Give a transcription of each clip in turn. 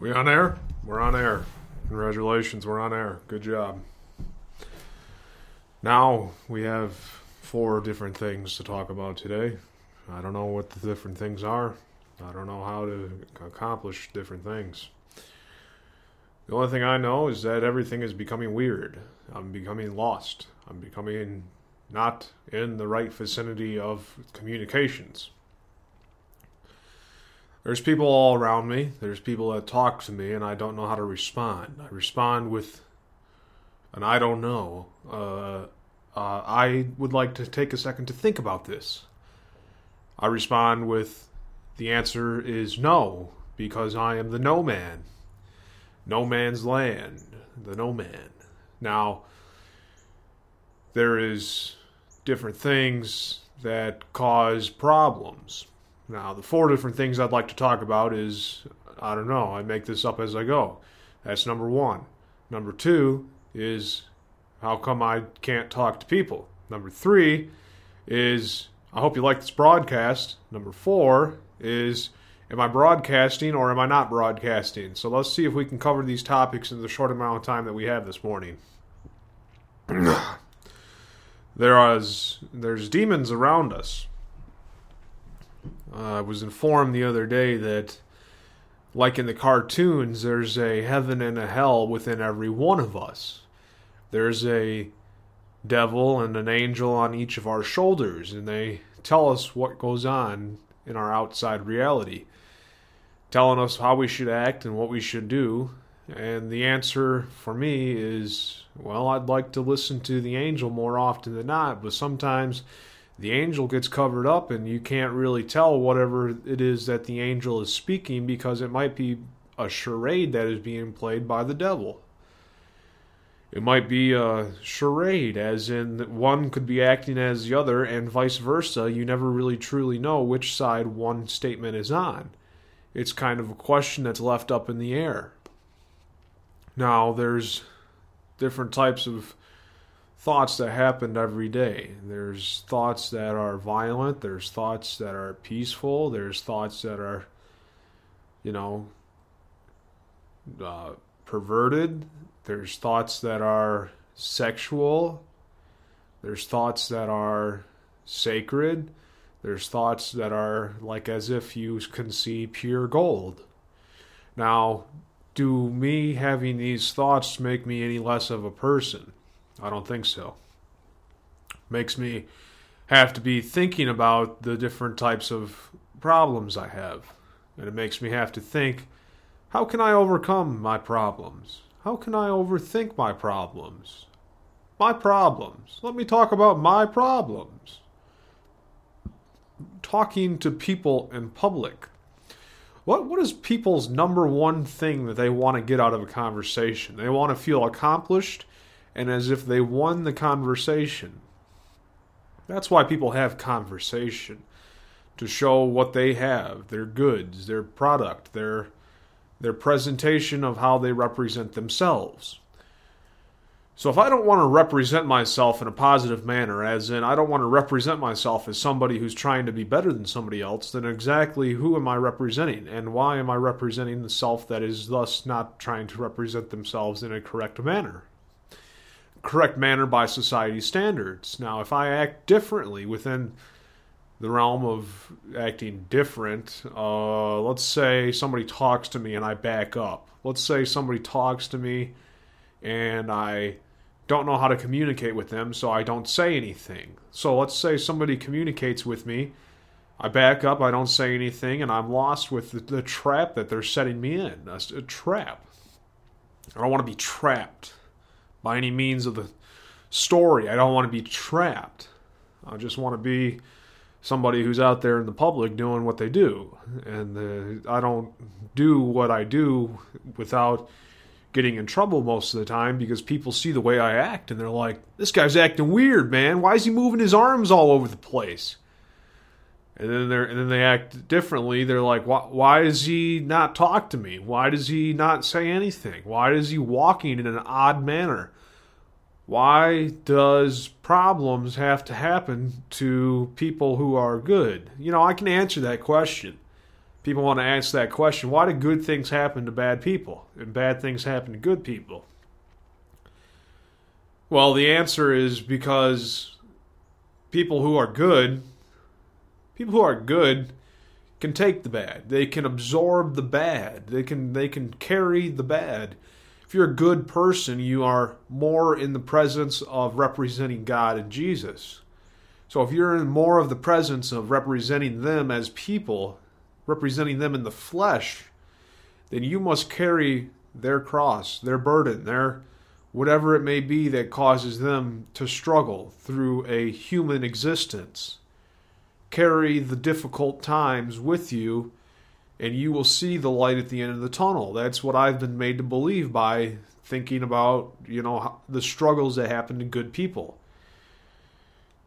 We on air? We're on air. Congratulations, we're on air. Good job. Now we have four different things to talk about today. I don't know what the different things are. I don't know how to accomplish different things. The only thing I know is that everything is becoming weird. I'm becoming lost. I'm becoming not in the right vicinity of communications. There's people all around me. There's people that talk to me, and I don't know how to respond. I respond with an I don't know. Uh, uh, I would like to take a second to think about this. I respond with the answer is no, because I am the no man. No man's land. The no man. Now, there is different things that cause problems. Now, the four different things I'd like to talk about is I don't know, I make this up as I go. That's number one. Number two is how come I can't talk to people? Number three is I hope you like this broadcast. Number four is am I broadcasting or am I not broadcasting? So let's see if we can cover these topics in the short amount of time that we have this morning. there is there's demons around us. Uh, I was informed the other day that, like in the cartoons, there's a heaven and a hell within every one of us. There's a devil and an angel on each of our shoulders, and they tell us what goes on in our outside reality, telling us how we should act and what we should do. And the answer for me is well, I'd like to listen to the angel more often than not, but sometimes the angel gets covered up and you can't really tell whatever it is that the angel is speaking because it might be a charade that is being played by the devil. It might be a charade, as in one could be acting as the other, and vice versa. You never really truly know which side one statement is on. It's kind of a question that's left up in the air. Now, there's different types of thoughts that happen every day. There's thoughts that are violent, there's thoughts that are peaceful, there's thoughts that are, you know, uh, perverted, there's thoughts that are sexual, there's thoughts that are sacred, there's thoughts that are like as if you can see pure gold. Now, do me having these thoughts make me any less of a person? I don't think so. Makes me have to be thinking about the different types of problems I have. And it makes me have to think how can I overcome my problems? How can I overthink my problems? My problems. Let me talk about my problems. Talking to people in public. What what is people's number one thing that they want to get out of a conversation? They want to feel accomplished and as if they won the conversation. That's why people have conversation to show what they have, their goods, their product, their their presentation of how they represent themselves. So if I don't want to represent myself in a positive manner, as in I don't want to represent myself as somebody who's trying to be better than somebody else, then exactly who am I representing and why am I representing the self that is thus not trying to represent themselves in a correct manner? Correct manner by society standards. Now, if I act differently within the realm of acting different, uh, let's say somebody talks to me and I back up. Let's say somebody talks to me and I don't know how to communicate with them, so I don't say anything. So let's say somebody communicates with me. I back up, I don't say anything, and I'm lost with the, the trap that they're setting me in. A, a trap. I don't want to be trapped by any means of the story. I don't want to be trapped. I just want to be somebody who's out there in the public doing what they do. And uh, I don't do what I do without getting in trouble most of the time because people see the way I act and they're like, this guy's acting weird, man. Why is he moving his arms all over the place? And then they and then they act differently. They're like, why, why he not talk to me? Why does he not say anything? Why is he walking in an odd manner? Why does problems have to happen to people who are good? You know, I can answer that question. people want to ask that question why do good things happen to bad people and bad things happen to good people? Well, the answer is because people who are good, people who are good can take the bad. They can absorb the bad. They can they can carry the bad. If you're a good person, you are more in the presence of representing God and Jesus. So if you're in more of the presence of representing them as people, representing them in the flesh, then you must carry their cross, their burden, their whatever it may be that causes them to struggle through a human existence. Carry the difficult times with you, and you will see the light at the end of the tunnel. That's what I've been made to believe by thinking about, you know, the struggles that happen to good people.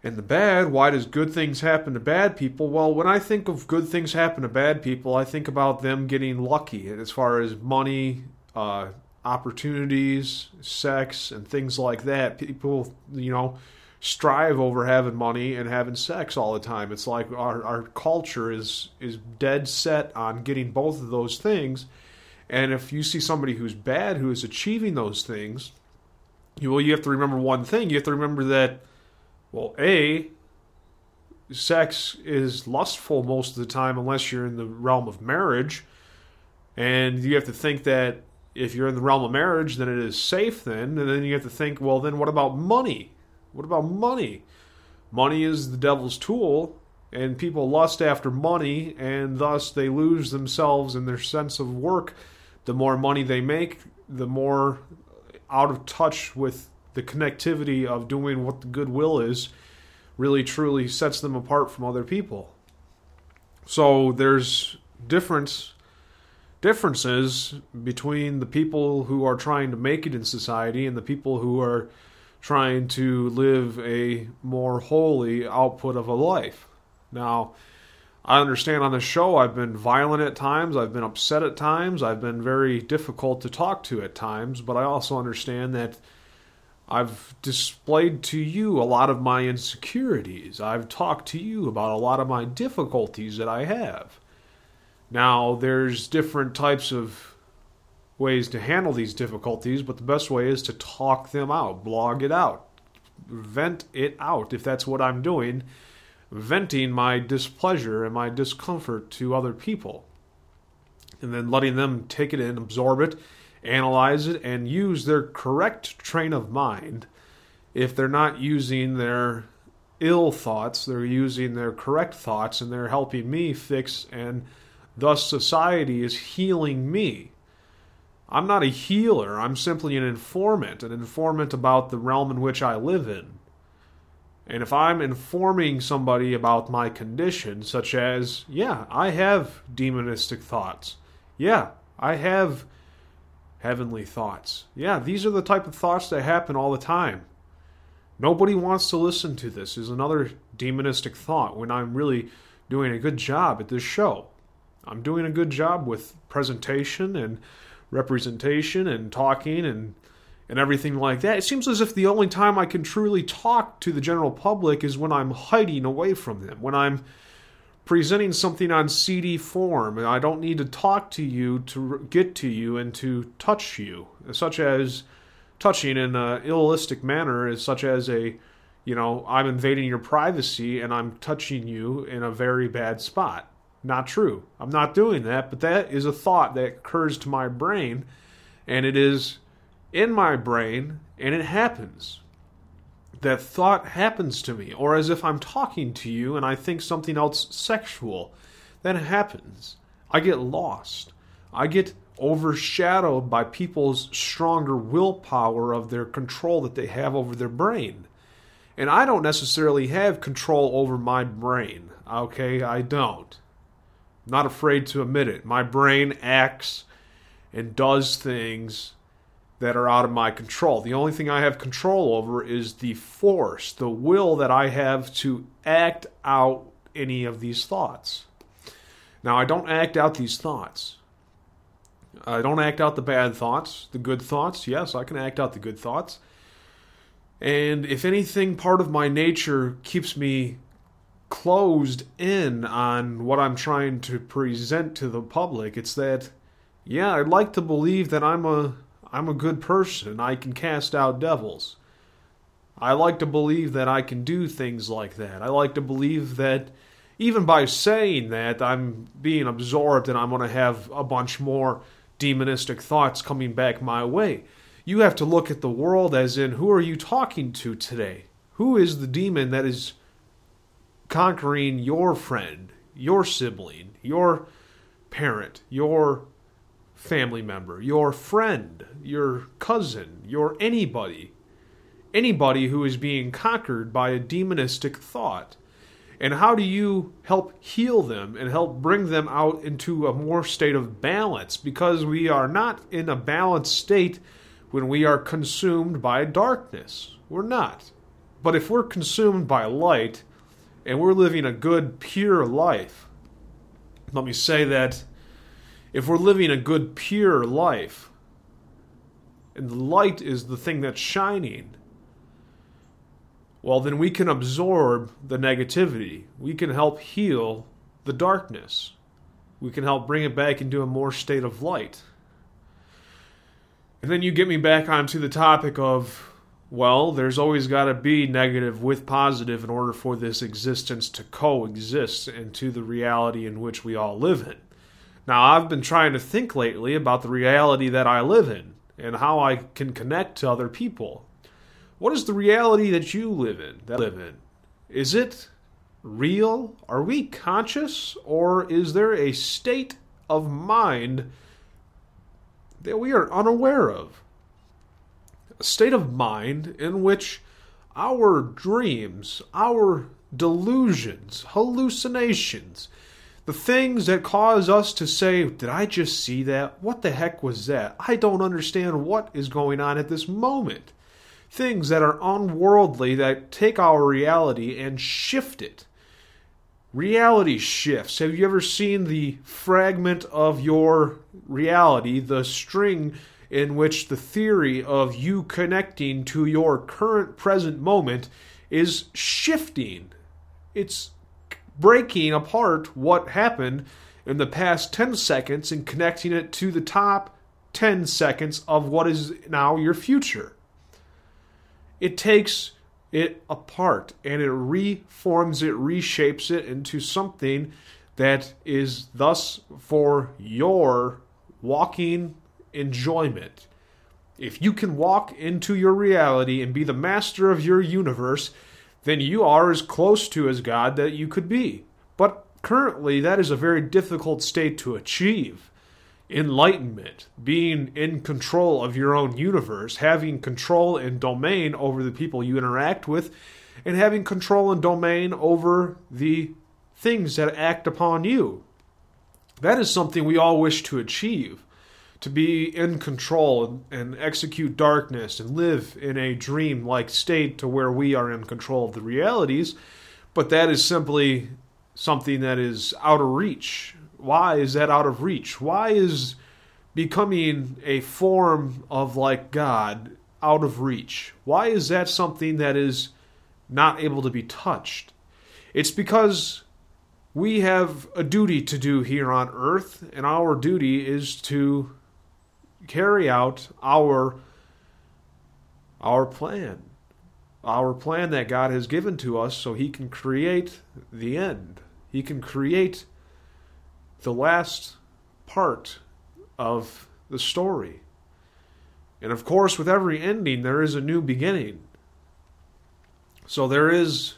And the bad, why does good things happen to bad people? Well, when I think of good things happen to bad people, I think about them getting lucky as far as money, uh, opportunities, sex, and things like that. People, you know, strive over having money and having sex all the time. It's like our, our culture is is dead set on getting both of those things. And if you see somebody who's bad who is achieving those things, you well, you have to remember one thing. You have to remember that, well, a sex is lustful most of the time unless you're in the realm of marriage, and you have to think that if you're in the realm of marriage, then it is safe then. And then you have to think, well, then what about money? What about money? Money is the devil's tool, and people lust after money, and thus they lose themselves in their sense of work. The more money they make, the more out of touch with the connectivity of doing what the goodwill is really truly sets them apart from other people. So there's difference differences between the people who are trying to make it in society and the people who are trying to live a more holy output of a life. Now, I understand on the show I've been violent at times, I've been upset at times, I've been very difficult to talk to at times, but I also understand that I've displayed to you a lot of my insecurities. I've talked to you about a lot of my difficulties that I have. Now, there's different types of ways to handle these difficulties, but the best way is to talk them out, blog it out, vent it out if that's what I'm doing, venting my displeasure and my discomfort to other people. And then letting them take it in, absorb it, analyze it, and use their correct train of mind. If they're not using their ill thoughts, they're using their correct thoughts, and they're helping me fix and Thus, society is healing me. I'm not a healer, I'm simply an informant, an informant about the realm in which I live in. And if I'm informing somebody about my condition, such as, yeah, I have demonistic thoughts. Yeah, I have heavenly thoughts. Yeah, these are the type of thoughts that happen all the time. Nobody wants to listen to this, is another demonistic thought when I'm really doing a good job at this show. I'm doing a good job with presentation and representation and talking and and everything like that. It seems as if the only time I can truly talk to the general public is when I'm hiding away from them, when I'm presenting something on CD form, and I don't need to talk to you to get to you and to touch you, such as touching in an illistic manner, is such as a, you know, I'm invading your privacy and I'm touching you in a very bad spot. Not true. I'm not doing that, but that is a thought that occurs to my brain, and it is in my brain, and it happens. That thought happens to me, or as if I'm talking to you and I think something else sexual. That happens. I get lost. I get overshadowed by people's stronger willpower of their control that they have over their brain. And I don't necessarily have control over my brain. Okay, I don't not afraid to admit it. My brain acts and does things that are out of my control. The only thing I have control over is the force, the will that I have to act out any of these thoughts. Now, I don't act out these thoughts. I don't act out the bad thoughts, the good thoughts. Yes, I can act out the good thoughts. And if anything, part of my nature keeps me closed in on what I'm trying to present to the public. It's that yeah, I'd like to believe that I'm a I'm a good person. I can cast out devils. I like to believe that I can do things like that. I like to believe that even by saying that, I'm being absorbed and I'm going to have a bunch more demonistic thoughts coming back my way. You have to look at the world as in who are you talking to today? Who is the demon that is conquering your friend, your sibling, your parent, your family member, your friend, your cousin, your anybody? Anybody who is being conquered by a demonistic thought. And how do you help heal them and help bring them out into a more state of balance? Because we are not in a balanced state when we are consumed by darkness. We're not. But if we're consumed by light and we're living a good, pure life, let me say that if we're living a good, pure life, and the light is the thing that's shining, well, then we can absorb the negativity. We can help heal the darkness. We can help bring it back into a more state of light. And then you get me back onto the topic of, well, there's always got to be negative with positive in order for this existence to coexist into the reality in which we all live in. Now, I've been trying to think lately about the reality that I live in and how I can connect to other people what is the reality that you live in? That live in? Is it real? Are we conscious, or is there a state of mind that we are unaware of? State of mind in which our dreams, our delusions, hallucinations, the things that cause us to say, Did I just see that? What the heck was that? I don't understand what is going on at this moment things that are unworldly that take our reality and shift it. Reality shifts. Have you ever seen the fragment of your reality, the string in which the theory of you connecting to your current present moment is shifting? It's breaking apart what happened in the past 10 seconds and connecting it to the top 10 seconds of what is now your future. It takes it apart and it reforms it, reshapes it into something that is thus for your walking enjoyment. If you can walk into your reality and be the master of your universe, then you are as close to as God that you could be. But currently, that is a very difficult state to achieve enlightenment, being in control of your own universe, having control and domain over the people you interact with, and having control and domain over the things that act upon you. That is something we all wish to achieve to be in control and, execute darkness and live in a dream like state to where we are in control of the realities. But that is simply something that is out of reach why is that out of reach? Why is becoming a form of like God out of reach? Why is that something that is not able to be touched? It's because we have a duty to do here on earth, and our duty is to carry out our our plan. Our plan that God has given to us so he can create the end. He can create the last part of the story. And of course, with every ending, there is a new beginning. So there is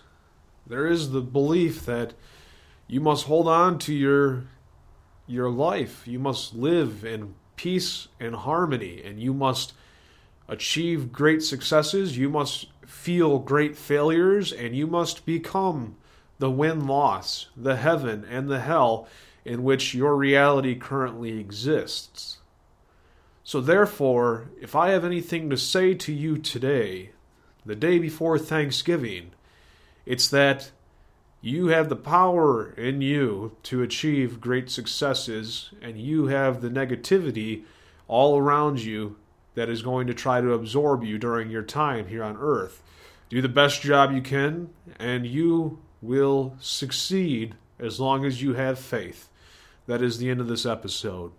there is the belief that you must hold on to your your life. You must live in peace and harmony, and you must achieve great successes. You must feel great failures, and you must become the win loss, the heaven and the hell in which your reality currently exists. So, therefore, if I have anything to say to you today, the day before Thanksgiving, it's that you have the power in you to achieve great successes, and you have the negativity all around you that is going to try to absorb you during your time here on earth. Do the best job you can, and you will succeed as long as you have faith. That is the end of this episode.